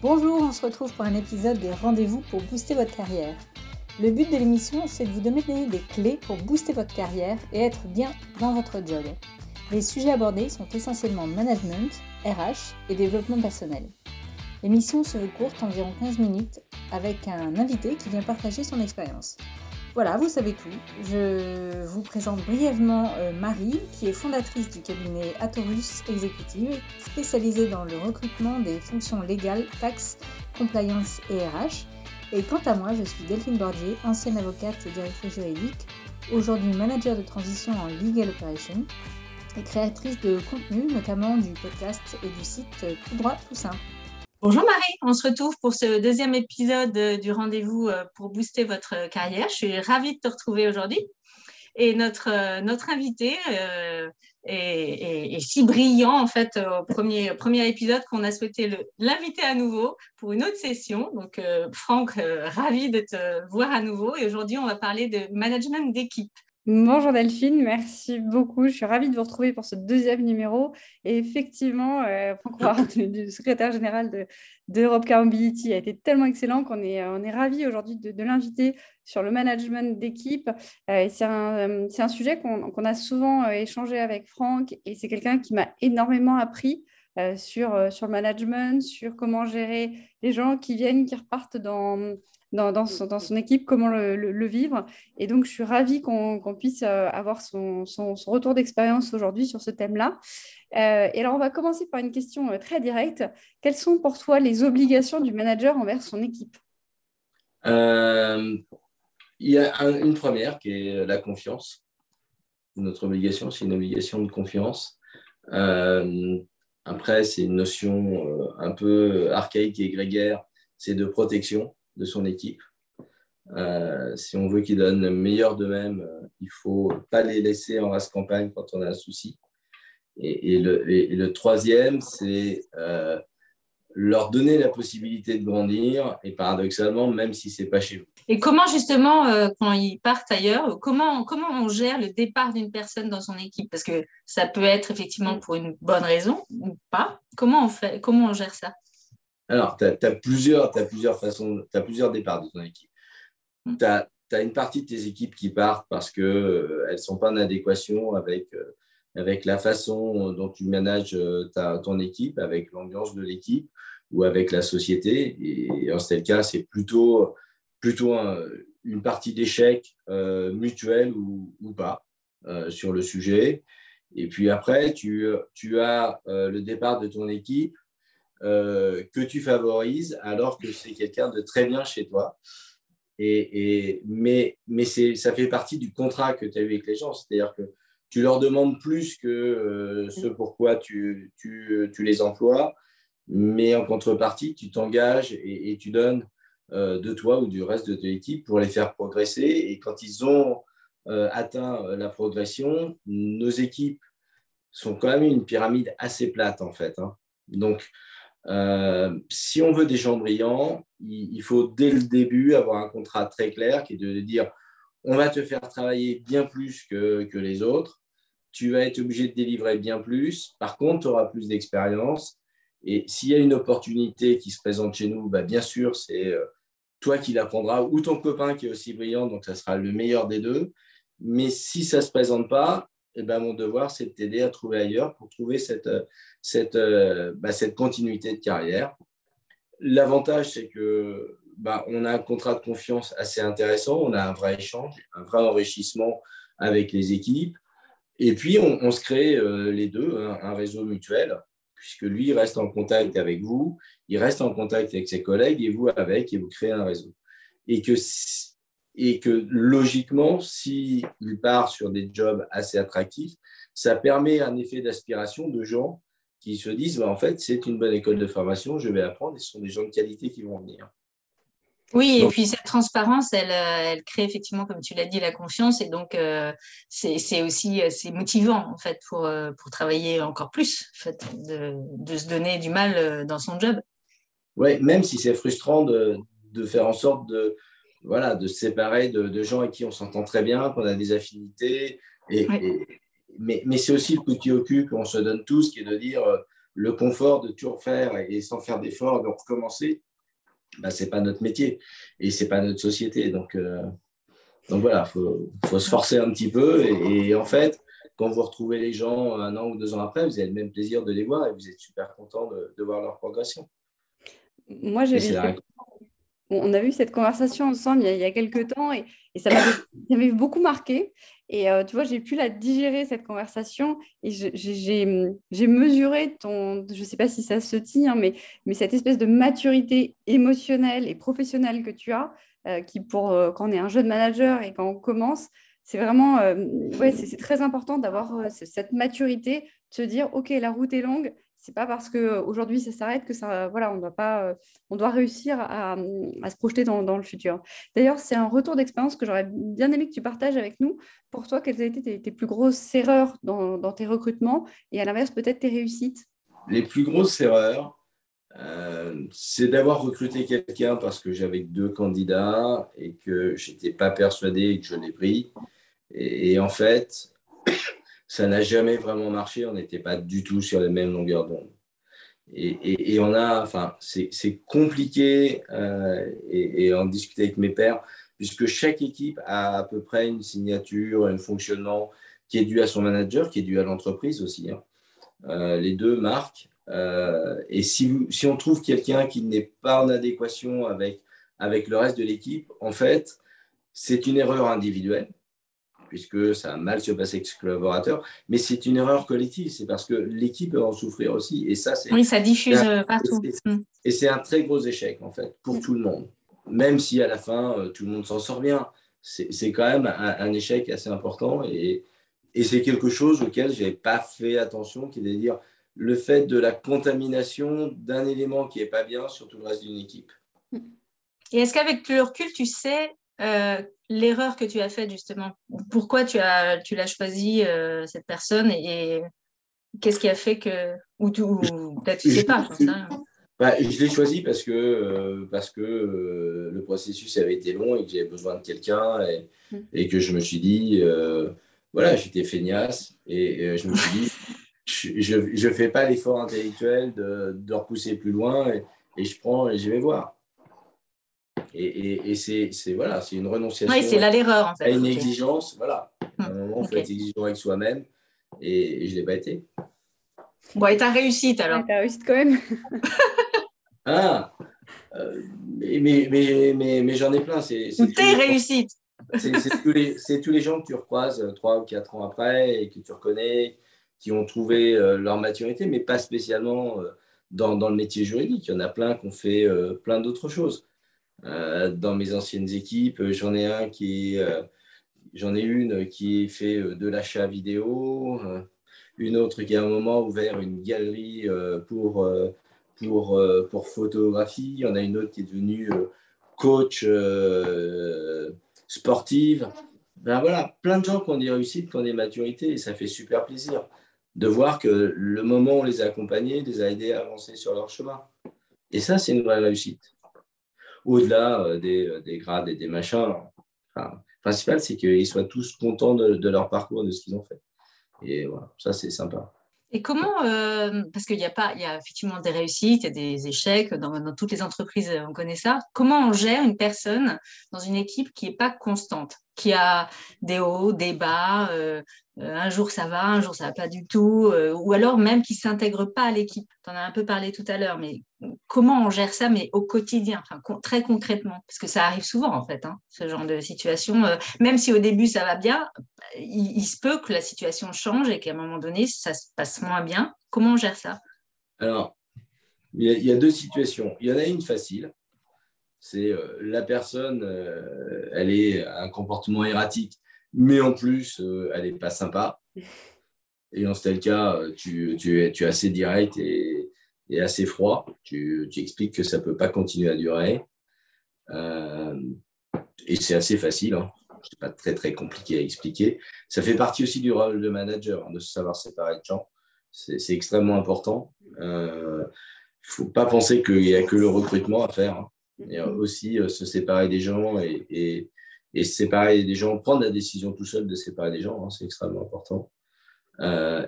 Bonjour, on se retrouve pour un épisode des rendez-vous pour booster votre carrière. Le but de l'émission, c'est de vous donner des clés pour booster votre carrière et être bien dans votre job. Les sujets abordés sont essentiellement management, RH et développement personnel. L'émission se veut courte, environ 15 minutes, avec un invité qui vient partager son expérience. Voilà, vous savez tout. Je vous présente brièvement euh, Marie, qui est fondatrice du cabinet Atorus Executive, spécialisée dans le recrutement des fonctions légales, taxes, compliance et RH. Et quant à moi, je suis Delphine Bordier, ancienne avocate et directrice juridique, aujourd'hui manager de transition en Legal Operation et créatrice de contenu, notamment du podcast et du site Tout droit, tout simple. Bonjour Marie, on se retrouve pour ce deuxième épisode euh, du rendez-vous euh, pour booster votre euh, carrière. Je suis ravie de te retrouver aujourd'hui. Et notre, notre invité est, si brillant en fait au premier, premier épisode qu'on a souhaité l'inviter à nouveau pour une autre session. Donc Franck, ravi de te voir à nouveau. Et aujourd'hui, on va parler de management d'équipe. Bonjour Delphine, merci beaucoup. Je suis ravie de vous retrouver pour ce deuxième numéro. Et effectivement, euh, Franck Ward, du secrétaire général de, d'Europe Car Mobility, a été tellement excellent qu'on est, on est ravis aujourd'hui de, l'inviter sur le management d'équipe. Euh, c'est, un, c'est un sujet qu'on, qu'on a souvent euh, échangé avec Franck et c'est quelqu'un qui m'a énormément appris. Euh, sur, sur le management, sur comment gérer les gens qui viennent, qui repartent dans, dans, son, équipe, comment le, vivre. Et donc, je suis ravie qu'on puisse euh, avoir son, retour d'expérience aujourd'hui sur ce thème-là. Euh, et alors, on va commencer par une question euh, très directe. Quelles sont pour toi les obligations du manager envers son équipe? Il y a une première qui est la confiance. Notre obligation, c'est une obligation de confiance. Après, c'est une notion un peu archaïque et grégaire, c'est de protection de son équipe. Euh, si on veut qu'ils donnent le meilleur d'eux-mêmes, euh, il ne faut pas les laisser en race campagne quand on a un souci. Et, le, troisième, c'est euh, leur donner la possibilité de grandir, et paradoxalement, même si ce n'est pas chez vous. Et comment justement, quand ils partent ailleurs, comment, comment on gère le départ d'une personne dans son équipe? Parce que ça peut être effectivement pour une bonne raison ou pas. Comment on, fait, comment on gère ça? Alors, tu as, plusieurs, plusieurs façons, tu as plusieurs départs de ton équipe. Mm. Tu as, une partie de tes équipes qui partent parce qu'elles euh, ne sont pas en adéquation avec, euh, avec la façon dont tu manages euh, ta, ton équipe, avec l'ambiance de l'équipe ou avec la société. Et en tel cas, c'est plutôt, plutôt une partie d'échec mutuel ou, pas sur le sujet. Et puis après, tu, tu as le départ de ton équipe euh, que tu favorises alors que c'est quelqu'un de très bien chez toi. Et, mais mais ça fait partie du contrat que tu as eu avec les gens. C'est-à-dire que tu leur demandes plus que euh, ce pourquoi tu, tu, tu, les emploies, mais en contrepartie, tu t'engages et, tu donnes euh, de toi ou du reste de ton équipe pour les faire progresser. Et quand ils ont atteint la progression, nos équipes sont quand même une pyramide assez plate en fait. Hein. Donc, euh, si on veut des gens brillants, il, faut dès le début avoir un contrat très clair qui est de dire on va te faire travailler bien plus que, que les autres, tu vas être obligé de délivrer bien plus, par contre, tu auras plus d'expérience. Et s'il y a une opportunité qui se présente chez nous, bah, bien sûr, c'est euh, toi qui l'apprendras ou ton copain qui est aussi brillant, donc ça sera le meilleur des deux. Mais si ça ne se présente pas, eh ben, mon devoir, c'est de t'aider à trouver ailleurs pour trouver cette, cette, euh, bah, cette continuité de carrière. L'avantage, c'est que bah, on a un contrat de confiance assez intéressant, on a un vrai échange, un vrai enrichissement avec les équipes. Et puis, on, se crée euh, les deux, un, réseau mutuel, puisque lui reste en contact avec vous, il reste en contact avec ses collègues et vous avec, et vous créez un réseau. Et que logiquement, s'il part sur des jobs assez attractifs, ça permet un effet d'aspiration de gens qui se disent bah, en fait, c'est une bonne école de formation, je vais apprendre, et ce sont des gens de qualité qui vont venir. Oui, et puis cette transparence, elle, euh, elle, crée effectivement, comme tu l'as dit, la confiance, et donc euh, c'est aussi euh, c'est motivant en fait pour, pour travailler encore plus, en fait, de, de se donner du mal dans son job. Oui, même si c'est frustrant de, de, faire en sorte de, voilà, de se séparer de, gens avec qui on s'entend très bien, qu'on a des affinités. Et, mais, mais c'est aussi le coup qui occupe qu'on se donne tous, qui est de dire le confort de tout refaire et sans faire d'efforts, de recommencer, bah, ce n'est pas notre métier et ce n'est pas notre société. Donc, euh, donc voilà, il faut, faut, se forcer un petit peu. Et, en fait, quand vous retrouvez les gens un an ou deux ans après, vous avez le même plaisir de les voir et vous êtes super content de, de voir leur progression. Moi, j'ai on a eu cette conversation ensemble il y a, quelques temps et, ça m'avait beaucoup marqué. Et euh, tu vois, j'ai pu la digérer, cette conversation, et j'ai mesuré ton, je ne sais pas si ça se tient, mais, mais cette espèce de maturité émotionnelle et professionnelle que tu as, euh, qui pour euh, quand on est un jeune manager et quand on commence, c'est vraiment, ouais, c'est très important d'avoir cette maturité, de se dire, OK, la route est longue, c'est pas parce qu'aujourd'hui ça s'arrête que ça, voilà, on doit pas, euh, on doit réussir à, à se projeter dans, le futur. D'ailleurs, c'est un retour d'expérience que j'aurais bien aimé que tu partages avec nous. Pour toi, quelles ont été tes, plus grosses erreurs dans, tes recrutements et à l'inverse, peut-être tes réussites? Les plus grosses erreurs, euh, c'est d'avoir recruté quelqu'un parce que j'avais deux candidats et que j'étais pas persuadé que je l'ai pris. et en fait, ça n'a jamais vraiment marché. On n'était pas du tout sur les mêmes longueurs d'onde. Et, on a, enfin, c'est compliqué euh, et, et, en discuter avec mes pairs, puisque chaque équipe a à peu près une signature, un fonctionnement qui est dû à son manager, qui est dû à l'entreprise aussi. Hein. Euh, les deux marques. Euh, et si, on trouve quelqu'un qui n'est pas en adéquation avec le reste de l'équipe, en fait, c'est une erreur individuelle puisque ça a mal se passer avec ce collaborateur, mais c'est une erreur collective, c'est parce que l'équipe va en souffrir aussi. Et ça, c'est, oui, ça diffuse euh, partout. Mm. Et c'est un très gros échec, en fait, pour mm. tout le monde. Même si à la fin, euh, tout le monde s'en sort bien, c'est, quand même un, échec assez important. Et, et c'est quelque chose auquel je n'avais pas fait attention, qui est de dire le fait de la contamination d'un élément qui n'est pas bien sur tout le reste d'une équipe. Et est-ce qu'avec le recul, tu sais euh, l'erreur que tu as faite justement Pourquoi tu as tu l'as choisi euh, cette personne et, qu'est-ce qui a fait que ou, peut-être tu sais pas bah, je l'ai choisi parce que euh, parce que le processus avait été long et que j'avais besoin de quelqu'un et, mm. et, que je me suis dit voilà j'étais feignasse et, je me suis dit je ne fais pas l'effort intellectuel de, de, repousser plus loin et, et je prends et je vais voir. Et, et, c'est voilà, une renonciation. Oui, c'est là l'erreur en fait. À une exigence, voilà. À un moment, il faut être exigeant avec soi-même et, je ne l'ai pas été. Bon, et ta réussite alors Ta réussite quand même. ah euh, mais, mais, mais, mais, mais j'en ai plein. C'est tes réussites. C'est tous, les, tous les gens que tu recroises euh, trois ou quatre ans après et que tu reconnais, qui ont trouvé euh, leur maturité, mais pas spécialement dans, dans, le métier juridique. Il y en a plein qui ont fait plein d'autres choses. Euh, dans mes anciennes équipes, j'en ai un qui euh, j'en ai une qui fait euh, de l'achat vidéo, une autre qui a un moment ouvert une galerie pour, pour, pour photographie, il y en a une autre qui est devenue coach sportive. Ben voilà, plein de gens qui ont des réussites, qui ont des maturités, et ça fait super plaisir de voir que le moment où on les a accompagnés les a aidés à avancer sur leur chemin. Et ça, c'est une vraie réussite au-delà euh, euh, des, grades et des machins. le principal, c'est qu'ils soient tous contents de, leur parcours, de ce qu'ils ont fait. Et voilà, ça, c'est sympa. Et comment, euh, parce qu'il y a pas, il y a effectivement des réussites et des échecs dans, dans, toutes les entreprises, on connaît ça. Comment on gère une personne dans une équipe qui n'est pas constante, qui a des hauts, des bas, euh, un jour ça va, un jour ça va pas du tout, euh, ou alors même qui s'intègre pas à l'équipe. Tu en as un peu parlé tout à l'heure, mais comment on gère ça, mais au quotidien, très concrètement, parce que ça arrive souvent en fait, hein, ce genre de situation. Euh, même si au début ça va bien, il, se peut que la situation change et qu'à un moment donné ça se passe moins bien. Comment on gère ça? Alors, il y, a, deux situations. Il y en a une facile, c'est la personne, elle est un comportement erratique mais en plus, euh, elle n'est pas sympa. Et en tel cas, tu, tu, es, tu assez direct et, assez froid. Tu, expliques que ça ne peut pas continuer à durer. Euh, et c'est assez facile. Hein. Ce n'est pas très, très compliqué à expliquer. Ça fait partie aussi du rôle de manager, hein, de savoir séparer de gens. C'est extrêmement important. Il euh, ne faut pas penser qu'il n'y a que le recrutement à faire. Hein. Y a aussi se séparer des gens et, et, et séparer des gens, prendre la décision tout seul de séparer des gens, hein, c'est extrêmement important.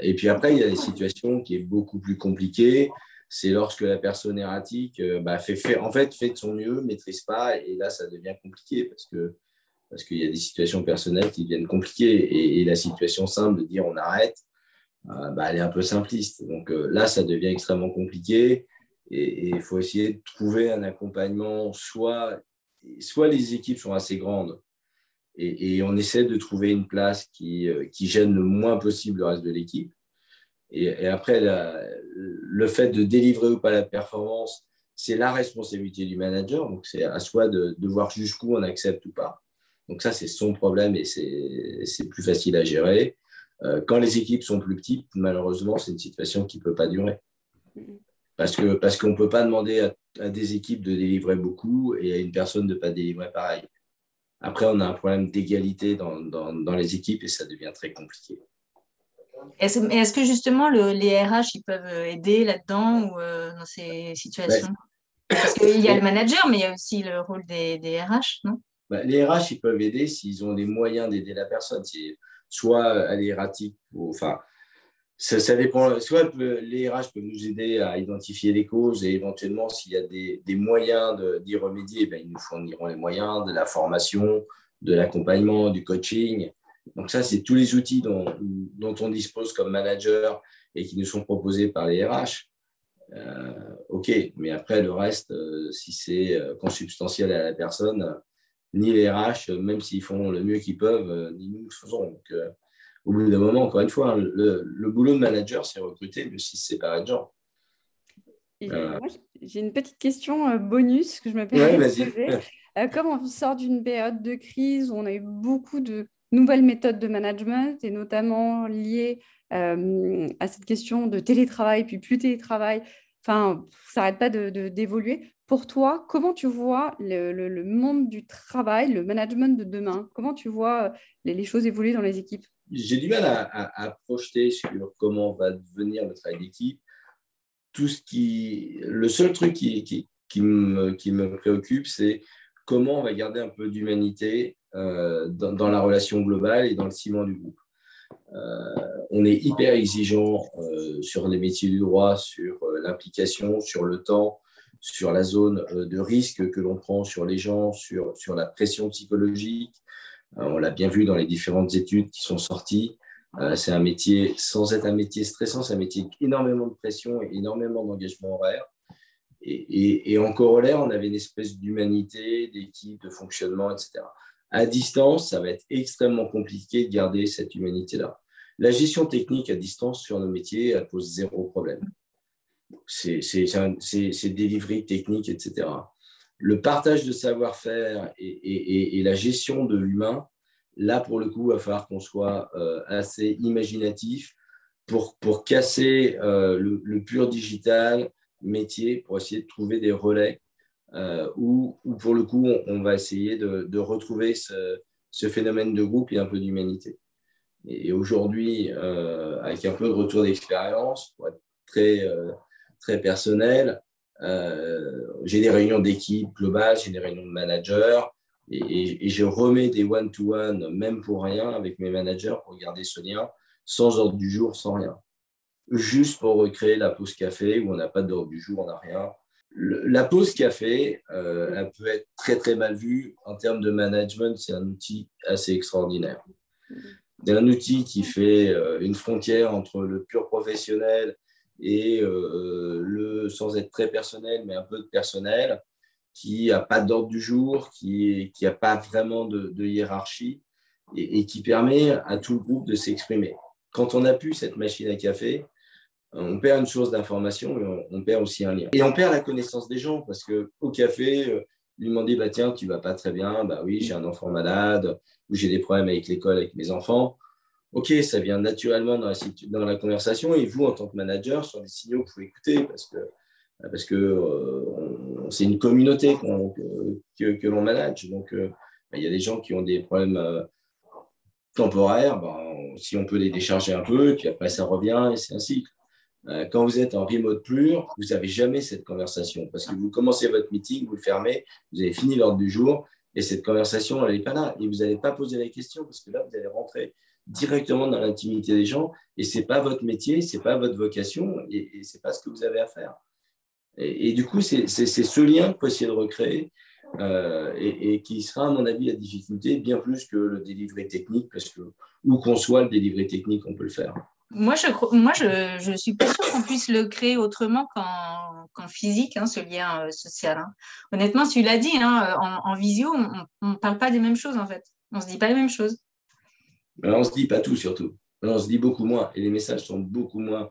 et puis après, il y a des situations qui est beaucoup plus compliquées. C'est lorsque la personne erratique bah, fait, fait, en fait, fait de son mieux, maîtrise pas, et là, ça devient compliqué parce que parce qu'il y a des situations personnelles qui deviennent compliquées et, la situation simple de dire on arrête, bah, elle est un peu simpliste. Donc là, ça devient extrêmement compliqué et il faut essayer de trouver un accompagnement, soit, soit les équipes sont assez grandes et, on essaie de trouver une place qui, euh, qui, gêne le moins possible le reste de l'équipe. Et, après, le fait de délivrer ou pas la performance, c'est la responsabilité du manager. Donc, c'est à soi de, de voir jusqu'où on accepte ou pas. Donc, ça, c'est son problème et c'est plus facile à gérer. Euh, quand les équipes sont plus petites, malheureusement, c'est une situation qui ne peut pas durer. Parce qu'on parce qu'on ne peut pas demander à, des équipes de délivrer beaucoup et à une personne de ne pas délivrer pareil. Après, on a un problème d'égalité dans, dans, les équipes et ça devient très compliqué. Est-ce est que justement le, les RH ils peuvent aider là-dedans ou euh, dans ces situations Parce qu'il y a le manager, mais il y a aussi le rôle des, des RH, non? Ben, Les RH ils peuvent aider s'ils ont les moyens d'aider la personne. Soit elle est erratique, enfin, ça, dépend. Soit les RH peuvent nous aider à identifier les causes et éventuellement, s'il y a des, moyens d'y remédier, ben, ils nous fourniront les moyens de la formation, de l'accompagnement, du coaching. Donc ça, c'est tous les outils dont, on dispose comme manager et qui nous sont proposés par les RH. Euh, OK, mais après, le reste, euh, si c'est euh, consubstantiel à la personne, ni les RH, même s'ils font le mieux qu'ils peuvent, ni nous le faisons. Au bout d'un moment, encore une fois, hein, le, boulot de manager, c'est recruter, mais aussi c'est gens. Euh. J'ai une petite question euh, bonus que je me permets de poser. Euh, comme on sort d'une période de crise où on a eu beaucoup de nouvelles méthodes de management et notamment liées à cette question de télétravail, puis plus télétravail, enfin, ça n'arrête pas d'évoluer. De, Pour toi, comment tu vois le, monde du travail, le management de demain? Comment tu vois les choses évoluer dans les équipes? J'ai du mal à, projeter sur comment va devenir le travail d'équipe. Tout ce qui, le seul truc qui, qui, qui, me, qui me, préoccupe, c'est comment on va garder un peu d'humanité euh, dans, la relation globale et dans le ciment du groupe. Euh, on est hyper exigeant euh, sur les métiers du droit, sur l'implication, sur le temps, sur la zone de risque que l'on prend sur les gens, sur, sur la pression psychologique, on l'a bien vu dans les différentes études qui sont sorties. Euh, c'est un métier, sans être un métier stressant, c'est un métier avec énormément de pression et énormément d'engagement horaire. Et, en corollaire, on avait une espèce d'humanité, d'équipe, de fonctionnement, etc. À distance, ça va être extrêmement compliqué de garder cette humanité-là. La gestion technique à distance sur nos métiers, elle pose zéro problème. C'est délivrer technique, etc le partage de savoir-faire et, la gestion de l'humain, là, pour le coup, il va falloir qu'on soit euh, assez imaginatif pour, pour casser euh, le, pur digital métier, pour essayer de trouver des relais euh, où, pour le coup, on, va essayer de, retrouver ce, phénomène de groupe et un peu d'humanité. Et, aujourd'hui, avec un peu de retour d'expérience, pour être très, très personnel, euh, j'ai des réunions d'équipe globales, j'ai des réunions de managers et, je remets des one-to-one, même pour rien, avec mes managers pour garder ce lien, sans ordre du jour, sans rien. Juste pour recréer la pause café où on n'a pas d'ordre du jour, on n'a rien. la pause café, euh, elle peut être très très mal vue en termes de management. C'est un outil assez extraordinaire. C'est un outil qui fait euh, une frontière entre le pur professionnel et euh, le, sans être très personnel, mais un peu de personnel, qui n'a pas d'ordre du jour, qui n'a pas vraiment de, hiérarchie et, qui permet à tout le groupe de s'exprimer. Quand on a pu cette machine à café, on perd une source d'information, mais on, perd aussi un lien. Et on perd la connaissance des gens parce qu'au café, euh, lui demander bah, Tiens, tu vas pas très bien, bah oui, j'ai un enfant malade, ou j'ai des problèmes avec l'école, avec mes enfants. OK, ça vient naturellement dans la, conversation et vous, en tant que manager, sur des signaux vous écouter parce que parce que euh, c'est une communauté que, que l'on manage. Donc, euh, bah, il y a des gens qui ont des problèmes euh, temporaires. Ben, si on peut les décharger un peu, puis après ça revient et c'est un cycle. quand vous êtes en remote pur, vous n'avez jamais cette conversation parce que vous commencez votre meeting, vous le fermez, vous avez fini l'ordre du jour et cette conversation, elle n'est pas là. Et vous n'allez pas poser la question parce que là, vous allez rentrer directement dans l'intimité des gens et c'est pas votre métier, c'est pas votre vocation et, et c'est pas ce que vous avez à faire. Et, du coup, c'est ce lien qu'il faut essayer de recréer euh, et, qui sera, à mon avis, la difficulté bien plus que le délivré technique parce que où qu'on soit, le délivré technique, on peut le faire. Moi, je, moi, je, je suis pas sûre qu'on puisse le créer autrement qu'en physique, hein, ce lien euh, social. Hein. Honnêtement, tu l'as dit, hein, en, visio, on ne parle pas des mêmes choses, en fait. On ne se dit pas les mêmes choses. On ne se dit pas tout, surtout. On se dit beaucoup moins. Et les messages sont beaucoup moins.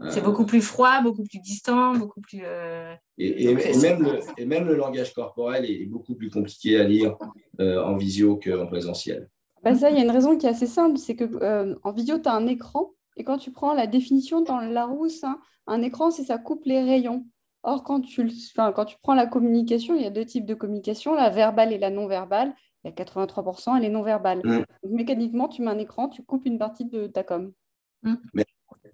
Euh, C'est beaucoup plus froid, beaucoup plus distant, beaucoup plus. Euh, et, même le, et, même le, langage corporel est beaucoup plus compliqué à lire en visio qu'en présentiel. Bah ça, il y a une raison qui est assez simple, c'est que en visio, tu as un écran et quand tu prends la définition dans le Larousse, hein, un écran, c'est ça coupe les rayons. Or, quand tu, quand tu prends la communication, il y a deux types de communication, la verbale et la non-verbale. Il y a 83%, elle est non-verbale. Mm. mécaniquement, tu mets un écran, tu coupes une partie de ta com. Mm. Mais,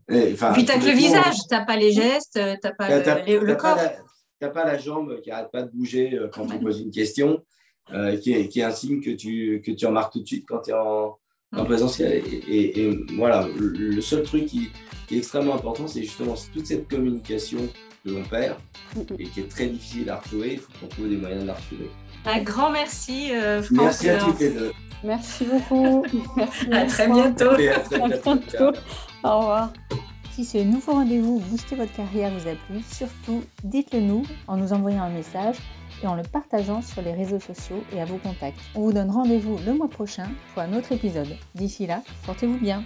et, puis, tu n'as que le visage, tu n'as pas les gestes, tu n'as pas le, corps. Tu n'as pas la jambe qui n'arrête pas de bouger euh, quand tu poses une question, euh, qui, est, qui, est, un signe que tu, que tu remarques tout de suite quand tu es en, en présentiel. Et, voilà, le, seul truc qui, est extrêmement important, c'est justement toute cette communication que l'on perd et qui est très difficile à retrouver. Il faut qu'on trouve des moyens de la retrouver. Un grand merci, euh, Merci à toutes les deux. Merci beaucoup. Merci. À très bientôt. à très bientôt. Au revoir. Si ce nouveau rendez-vous Booster votre carrière vous a plu, surtout dites-le nous en nous envoyant un message et en le partageant sur les réseaux sociaux et à vos contacts. On vous donne rendez-vous le mois prochain pour un autre épisode. D'ici là, portez-vous bien.